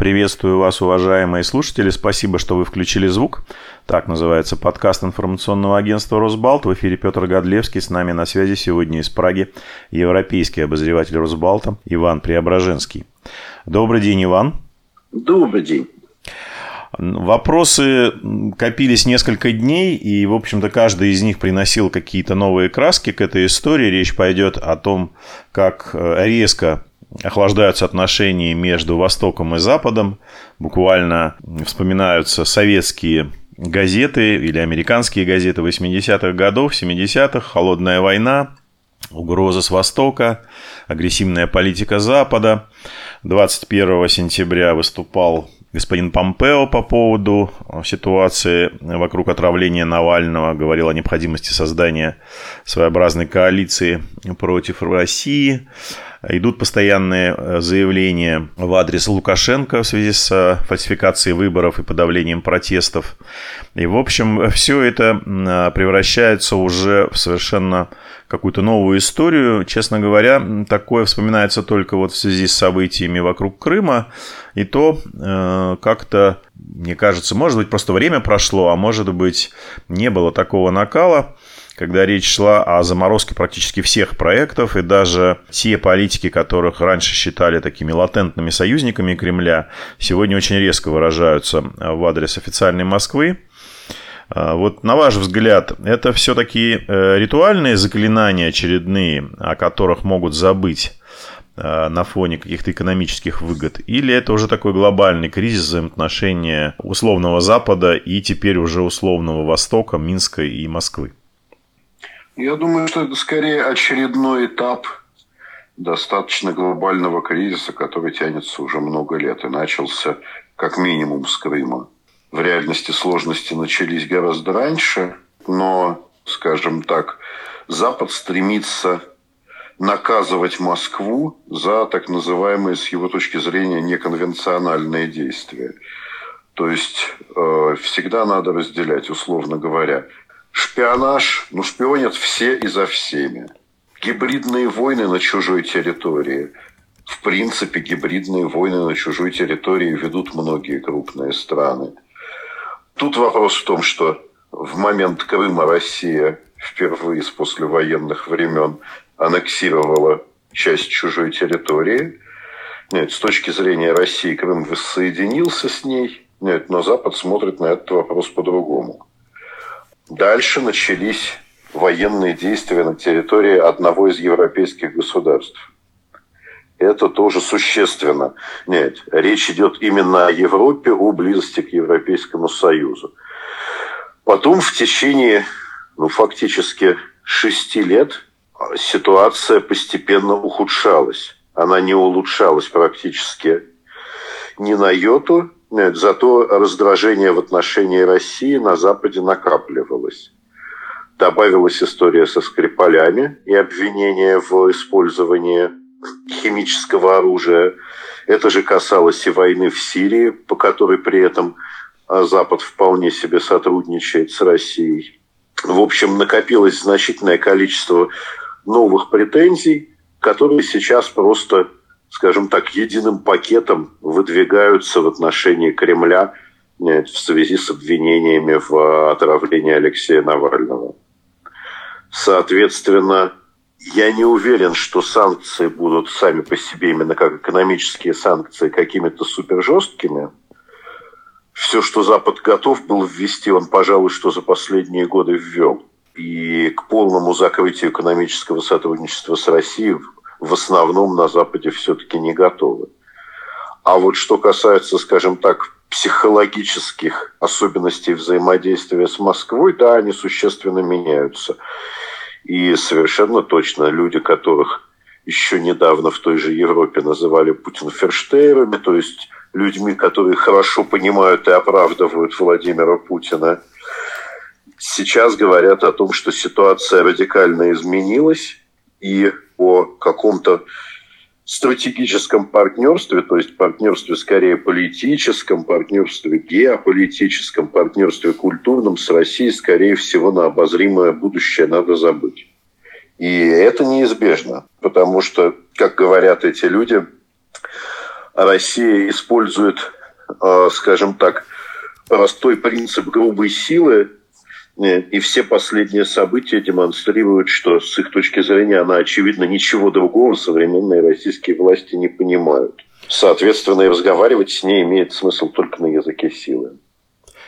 Приветствую вас, уважаемые слушатели. Спасибо, что вы включили звук. Так называется подкаст информационного агентства «Росбалт». В эфире Петр Годлевский. С нами на связи сегодня из Праги европейский обозреватель «Росбалта» Иван Преображенский. Добрый день, Иван. Добрый день. Вопросы копились несколько дней, и, в общем-то, каждый из них приносил какие-то новые краски к этой истории. Речь пойдет о том, как резко охлаждаются отношения между Востоком и Западом. Буквально вспоминаются советские газеты или американские газеты 80-х годов, 70-х, холодная война, угроза с Востока, агрессивная политика Запада. 21 сентября выступал господин Помпео по поводу ситуации вокруг отравления Навального, говорил о необходимости создания своеобразной коалиции против России. Идут постоянные э, заявления в адрес Лукашенко в связи с э, фальсификацией выборов и подавлением протестов. И, в общем, все это э, превращается уже в совершенно какую-то новую историю. Честно говоря, такое вспоминается только вот в связи с событиями вокруг Крыма. И то как-то, мне кажется, может быть, просто время прошло, а может быть, не было такого накала когда речь шла о заморозке практически всех проектов, и даже те политики, которых раньше считали такими латентными союзниками Кремля, сегодня очень резко выражаются в адрес официальной Москвы. А, вот на ваш взгляд, это все-таки э, ритуальные заклинания очередные, о которых могут забыть э, на фоне каких-то экономических выгод? Или это уже такой глобальный кризис взаимоотношения условного Запада и теперь уже условного Востока, Минска и Москвы? Я думаю, что это скорее очередной этап достаточно глобального кризиса, который тянется уже много лет и начался как минимум с Крыма. В реальности сложности начались гораздо раньше, но, скажем так, Запад стремится наказывать Москву за так называемые, с его точки зрения, неконвенциональные действия. То есть э, всегда надо разделять, условно говоря, Шпионаж, ну шпионят все и за всеми. Гибридные войны на чужой территории. В принципе, гибридные войны на чужой территории ведут многие крупные страны. Тут вопрос в том, что в момент Крыма Россия впервые с послевоенных времен аннексировала часть чужой территории. Нет, с точки зрения России Крым воссоединился с ней. Нет, но Запад смотрит на этот вопрос по-другому. Дальше начались военные действия на территории одного из европейских государств. Это тоже существенно. Нет, речь идет именно о Европе, о близости к Европейскому Союзу. Потом в течение, ну, фактически шести лет ситуация постепенно ухудшалась. Она не улучшалась практически ни на йоту. Зато раздражение в отношении России на Западе накапливалось. Добавилась история со Скрипалями и обвинение в использовании химического оружия. Это же касалось и войны в Сирии, по которой при этом а, Запад вполне себе сотрудничает с Россией. В общем, накопилось значительное количество новых претензий, которые сейчас просто скажем так, единым пакетом выдвигаются в отношении Кремля в связи с обвинениями в отравлении Алексея Навального. Соответственно, я не уверен, что санкции будут сами по себе, именно как экономические санкции, какими-то супер жесткими. Все, что Запад готов был ввести, он, пожалуй, что за последние годы ввел. И к полному закрытию экономического сотрудничества с Россией в основном на Западе все-таки не готовы. А вот что касается, скажем так, психологических особенностей взаимодействия с Москвой, да, они существенно меняются. И совершенно точно люди, которых еще недавно в той же Европе называли путинферштейрами, то есть людьми, которые хорошо понимают и оправдывают Владимира Путина, сейчас говорят о том, что ситуация радикально изменилась, и о каком-то стратегическом партнерстве, то есть партнерстве скорее политическом, партнерстве геополитическом, партнерстве культурном с Россией, скорее всего, на обозримое будущее надо забыть. И это неизбежно, потому что, как говорят эти люди, Россия использует, э, скажем так, простой принцип грубой силы, и все последние события демонстрируют, что с их точки зрения она, очевидно, ничего другого современные российские власти не понимают. Соответственно, и разговаривать с ней имеет смысл только на языке силы.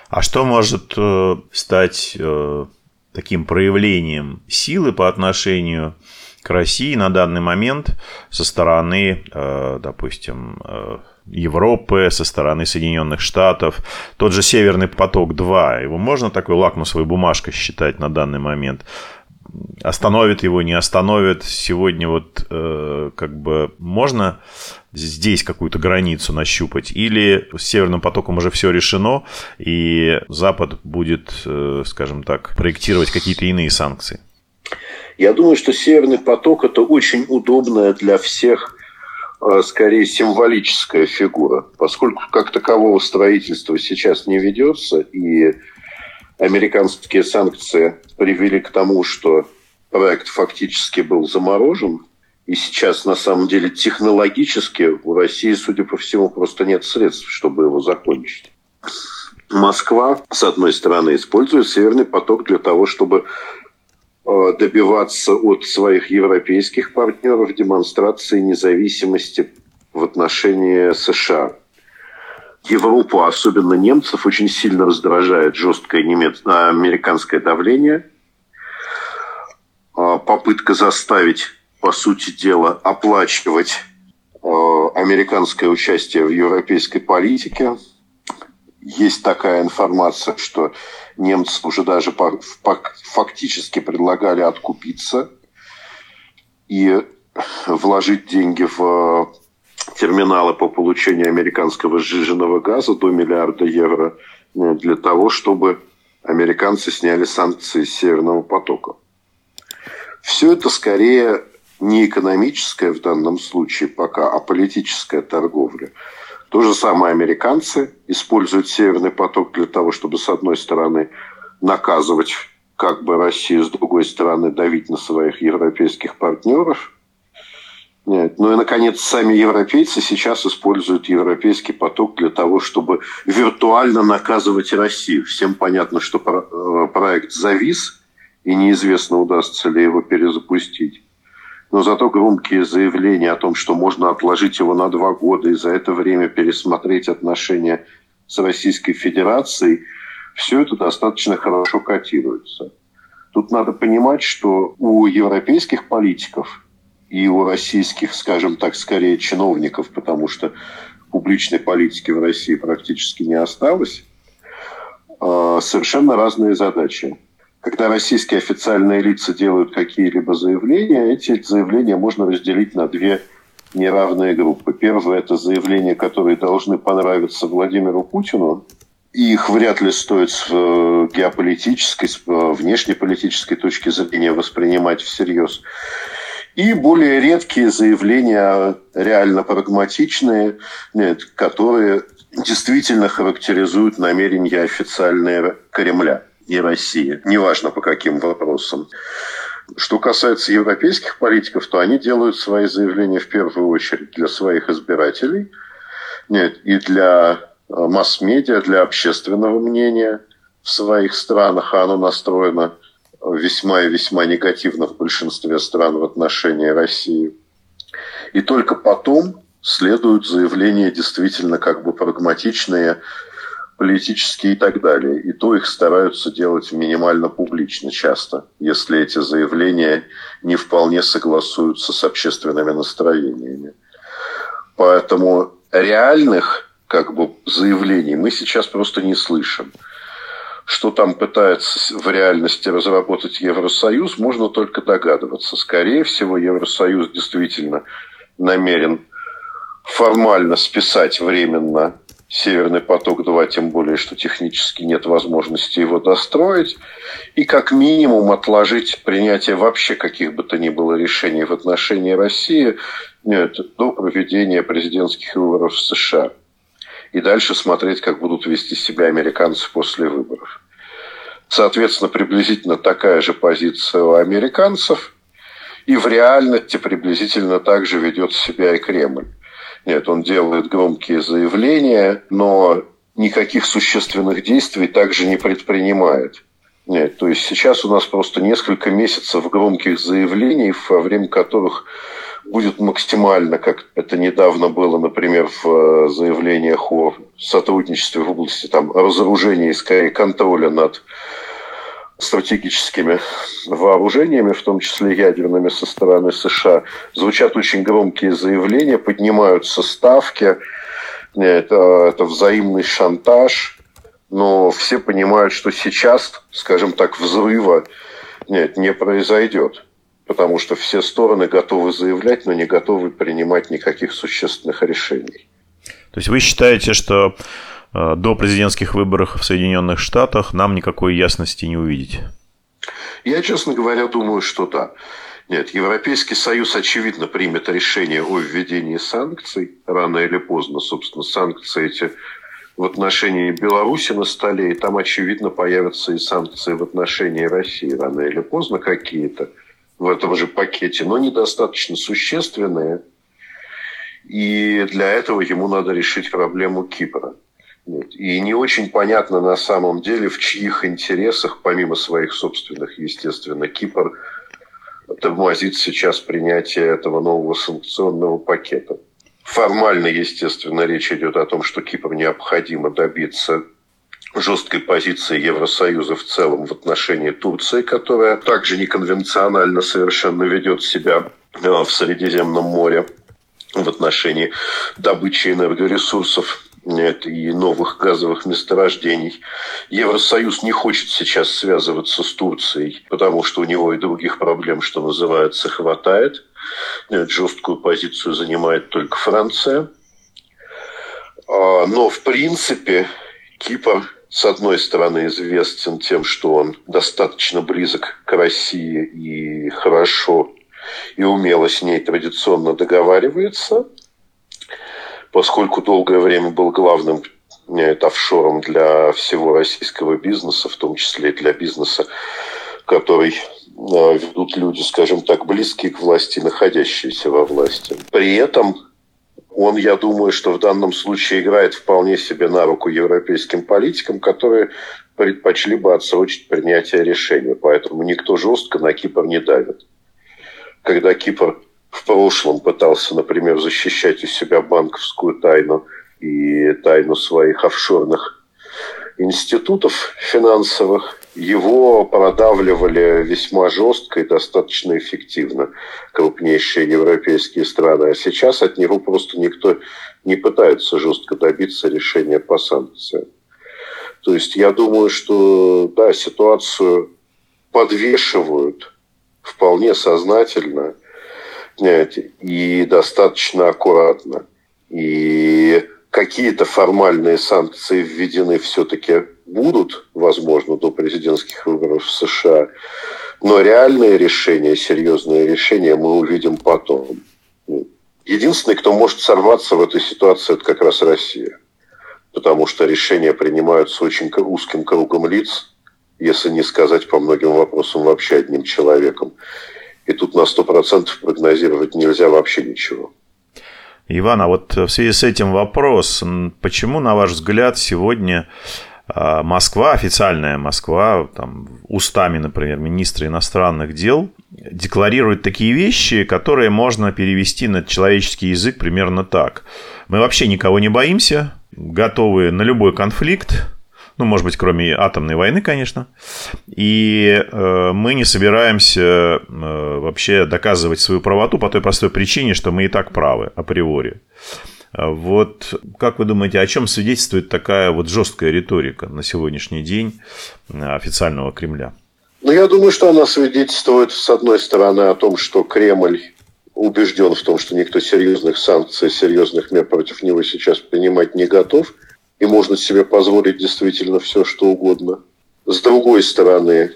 А что может э, стать э, таким проявлением силы по отношению к России на данный момент со стороны, э, допустим, э, Европы, со стороны Соединенных Штатов. Тот же Северный поток-2, его можно такой лакмусовой бумажкой считать на данный момент? Остановит его, не остановит. Сегодня вот э, как бы можно здесь какую-то границу нащупать? Или с Северным потоком уже все решено, и Запад будет, э, скажем так, проектировать какие-то иные санкции? Я думаю, что Северный поток – это очень удобная для всех скорее символическая фигура, поскольку как такового строительства сейчас не ведется, и американские санкции привели к тому, что проект фактически был заморожен, и сейчас, на самом деле, технологически у России, судя по всему, просто нет средств, чтобы его закончить. Москва, с одной стороны, использует Северный поток для того, чтобы Э, добиваться от своих европейских партнеров демонстрации независимости в отношении США. Европу, особенно немцев, очень сильно раздражает жесткое немец... А, американское давление, а, попытка заставить, по сути дела, оплачивать э, американское участие в европейской политике. Есть такая информация, что немцы уже даже фактически предлагали откупиться и вложить деньги в э, терминалы по получению американского сжиженного газа до миллиарда евро э, для того, чтобы американцы сняли санкции с Северного потока. Все это скорее не экономическая в данном случае пока, а политическая торговля. То же самое американцы используют Северный поток для того, чтобы, с одной стороны, наказывать как бы Россию, с другой стороны, давить на своих европейских партнеров. Нет. Ну и, наконец, сами европейцы сейчас используют европейский поток для того, чтобы виртуально наказывать Россию. Всем понятно, что э, проект завис, и неизвестно, удастся ли его перезапустить но зато громкие заявления о том, что можно отложить его на два года и за это время пересмотреть отношения с Российской Федерацией, все это достаточно хорошо котируется. Тут надо понимать, что у европейских политиков и у российских, скажем так, скорее чиновников, потому что публичной политики в России практически не осталось, а, совершенно разные задачи когда российские официальные лица делают какие-либо заявления, эти заявления можно разделить на две неравные группы. Первое – это заявления, которые должны понравиться Владимиру Путину, и их вряд ли стоит с э, геополитической, с э, внешнеполитической точки зрения воспринимать всерьез. И более редкие заявления, реально прагматичные, которые действительно характеризуют намерения официальные Кремля и России, неважно по каким вопросам. Что касается европейских политиков, то они делают свои заявления в первую очередь для своих избирателей нет, и для э, масс-медиа, для общественного мнения в своих странах, а оно настроено весьма и весьма негативно в большинстве стран в отношении России. И только потом следуют заявления действительно как бы прагматичные, политические и так далее. И то их стараются делать минимально публично часто, если эти заявления не вполне согласуются с общественными настроениями. Поэтому реальных как бы, заявлений мы сейчас просто не слышим. Что там пытается в реальности разработать Евросоюз, можно только догадываться. Скорее всего, Евросоюз действительно намерен формально списать временно Северный поток-2, тем более, что технически нет возможности его достроить, и как минимум отложить принятие вообще каких бы то ни было решений в отношении России нет, до проведения президентских выборов в США. И дальше смотреть, как будут вести себя американцы после выборов. Соответственно, приблизительно такая же позиция у американцев, и в реальности приблизительно так же ведет себя и Кремль. Нет, он делает громкие заявления, но никаких существенных действий также не предпринимает. Нет, то есть сейчас у нас просто несколько месяцев громких заявлений, во время которых будет максимально, как это недавно было, например, в э, заявлениях о сотрудничестве в области там, разоружения и, скорее, контроля над стратегическими вооружениями, в том числе ядерными со стороны США, звучат очень громкие заявления, поднимаются ставки, это, это взаимный шантаж, но все понимают, что сейчас, скажем так, взрыва нет, не произойдет, потому что все стороны готовы заявлять, но не готовы принимать никаких существенных решений. То есть вы считаете, что до президентских выборов в Соединенных Штатах нам никакой ясности не увидеть? Я, честно говоря, думаю, что да. Нет, Европейский Союз, очевидно, примет решение о введении санкций рано или поздно. Собственно, санкции эти в отношении Беларуси на столе, и там, очевидно, появятся и санкции в отношении России рано или поздно какие-то в этом же пакете, но недостаточно существенные. И для этого ему надо решить проблему Кипра. И не очень понятно на самом деле, в чьих интересах, помимо своих собственных, естественно, Кипр тормозит сейчас принятие этого нового санкционного пакета. Формально, естественно, речь идет о том, что Кипр необходимо добиться жесткой позиции Евросоюза в целом в отношении Турции, которая также неконвенционально совершенно ведет себя э, в Средиземном море в отношении добычи энергоресурсов и новых газовых месторождений. Евросоюз не хочет сейчас связываться с Турцией, потому что у него и других проблем, что называется, хватает. Нет, жесткую позицию занимает только Франция. А, но, в принципе, Кипр, с одной стороны, известен тем, что он достаточно близок к России и хорошо и умело с ней традиционно договаривается – поскольку долгое время был главным это офшором для всего российского бизнеса, в том числе и для бизнеса, который э, ведут люди, скажем так, близкие к власти, находящиеся во власти. При этом он, я думаю, что в данном случае играет вполне себе на руку европейским политикам, которые предпочли бы отсрочить принятие решения. Поэтому никто жестко на Кипр не давит. Когда Кипр в прошлом пытался, например, защищать у себя банковскую тайну и тайну своих офшорных институтов финансовых, его продавливали весьма жестко и достаточно эффективно крупнейшие европейские страны. А сейчас от него просто никто не пытается жестко добиться решения по санкциям. То есть я думаю, что да, ситуацию подвешивают вполне сознательно и достаточно аккуратно. И какие-то формальные санкции введены все-таки будут, возможно, до президентских выборов в США, но реальные решения, серьезные решения мы увидим потом. Единственный, кто может сорваться в этой ситуации, это как раз Россия. Потому что решения принимаются очень узким кругом лиц, если не сказать по многим вопросам вообще одним человеком. И тут на 100% прогнозировать нельзя вообще ничего. Иван, а вот в связи с этим вопрос, почему, на ваш взгляд, сегодня а, Москва, официальная Москва, там, устами, например, министра иностранных дел, декларирует такие вещи, которые можно перевести на человеческий язык примерно так. Мы вообще никого не боимся, готовы на любой конфликт, ну, может быть, кроме атомной войны, конечно. И э, мы не собираемся э, вообще доказывать свою правоту по той простой причине, что мы и так правы априори. Вот как вы думаете, о чем свидетельствует такая вот жесткая риторика на сегодняшний день официального Кремля? Ну, я думаю, что она свидетельствует, с одной стороны, о том, что Кремль убежден в том, что никто серьезных санкций, серьезных мер против него сейчас принимать не готов – и можно себе позволить действительно все, что угодно. С другой стороны,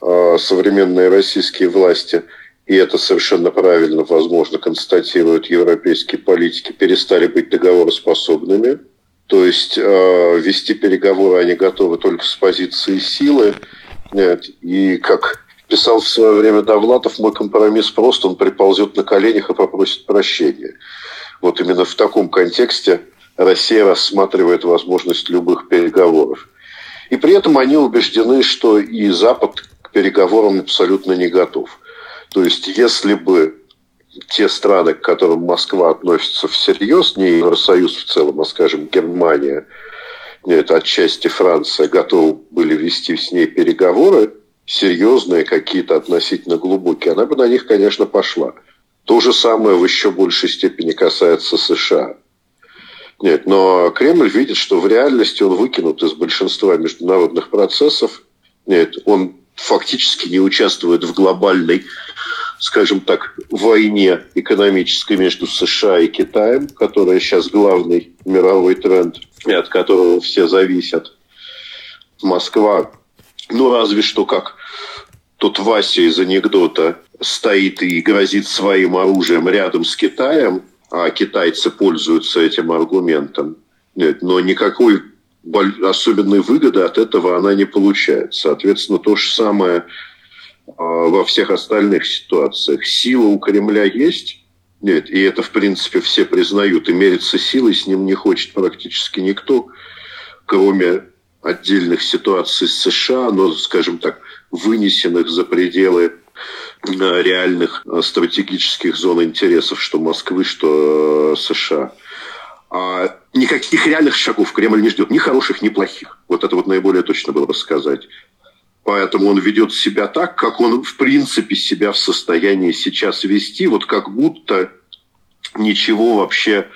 а, современные российские власти, и это совершенно правильно, возможно, констатируют европейские политики, перестали быть договороспособными. То есть а, вести переговоры они готовы только с позиции силы. Нет. И как писал в свое время Довлатов, мой компромисс прост, он приползет на коленях и попросит прощения. Вот именно в таком контексте Россия рассматривает возможность любых переговоров. И при этом они убеждены, что и Запад к переговорам абсолютно не готов. То есть, если бы те страны, к которым Москва относится всерьез, не Евросоюз в целом, а, скажем, Германия, нет, отчасти Франция, готовы были вести с ней переговоры, серьезные какие-то относительно глубокие, она бы на них, конечно, пошла. То же самое в еще большей степени касается США. Нет, но Кремль видит, что в реальности он выкинут из большинства международных процессов. Нет, он фактически не участвует в глобальной, скажем так, войне экономической между США и Китаем, которая сейчас главный мировой тренд, и от которого все зависят. Москва, ну разве что как тот Вася из анекдота стоит и грозит своим оружием рядом с Китаем, а китайцы пользуются этим аргументом. Нет, но никакой особенной выгоды от этого она не получает. Соответственно, то же самое а, во всех остальных ситуациях. Сила у Кремля есть, нет, и это, в принципе, все признают. И мериться силой с ним не хочет практически никто, кроме отдельных ситуаций с США, но, скажем так, вынесенных за пределы реальных э, стратегических зон интересов, что Москвы, что э, США. А никаких реальных шагов Кремль не ждет, ни хороших, ни плохих. Вот это вот наиболее точно было бы сказать. Поэтому он ведет себя так, как он в принципе себя в состоянии сейчас вести, вот как будто ничего вообще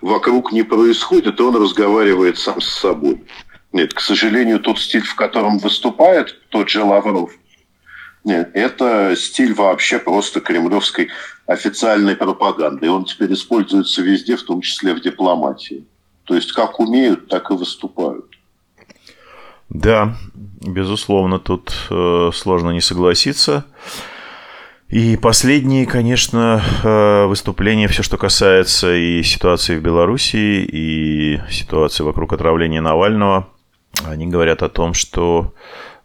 вокруг не происходит, и он разговаривает сам с собой. Нет, к сожалению, тот стиль, в котором выступает тот же Лавров, нет, это стиль вообще просто кремлевской официальной пропаганды. И он теперь используется везде, в том числе в дипломатии. То есть, как умеют, так и выступают. Да, безусловно, тут э, сложно не согласиться. И последние, конечно, э, выступления, все, что касается и ситуации в Беларуси, и ситуации вокруг отравления Навального, они говорят о том, что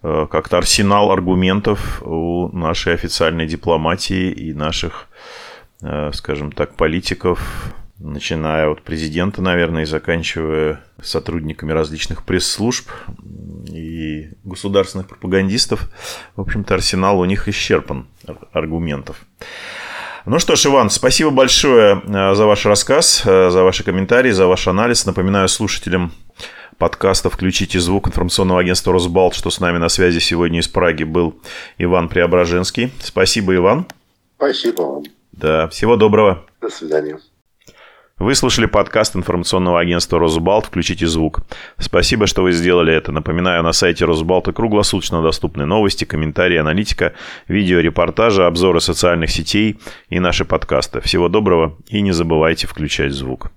как-то арсенал аргументов у нашей официальной дипломатии и наших, э, скажем так, политиков, начиная от президента, наверное, и заканчивая сотрудниками различных пресс-служб и государственных пропагандистов. В общем-то, арсенал у них исчерпан аргументов. Ну что ж, Иван, спасибо большое э, за ваш рассказ, за ваши комментарии, за ваш анализ. Напоминаю слушателям подкаста «Включите звук» информационного агентства «Росбалт», что с нами на связи сегодня из Праги был Иван Преображенский. Спасибо, Иван. Спасибо вам. Да, всего доброго. До свидания. Вы слушали подкаст информационного агентства «Росбалт». Включите звук. Спасибо, что вы сделали это. Напоминаю, на сайте Росбалта круглосуточно доступны новости, комментарии, аналитика, видео, репортажи, обзоры социальных сетей и наши подкасты. Всего доброго и не забывайте включать звук.